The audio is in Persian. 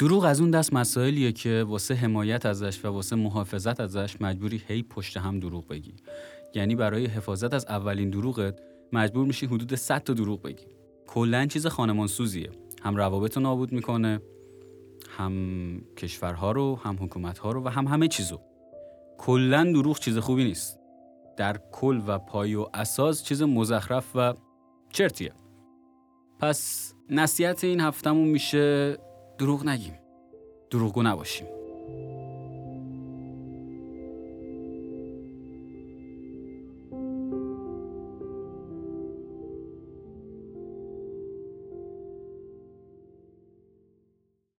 دروغ از اون دست مسائلیه که واسه حمایت ازش و واسه محافظت ازش مجبوری هی پشت هم دروغ بگی. یعنی برای حفاظت از اولین دروغت مجبور میشی حدود 100 تا دروغ بگی. کلا چیز خانمان سوزیه هم روابط رو نابود می‌کنه هم کشورها رو هم حکومتها رو و هم همه چیزو. کلا دروغ چیز خوبی نیست. در کل و پای و اساس چیز مزخرف و چرتیه. پس نصیحت این هفتمون میشه دروغ نگیم. دروغگو نباشیم.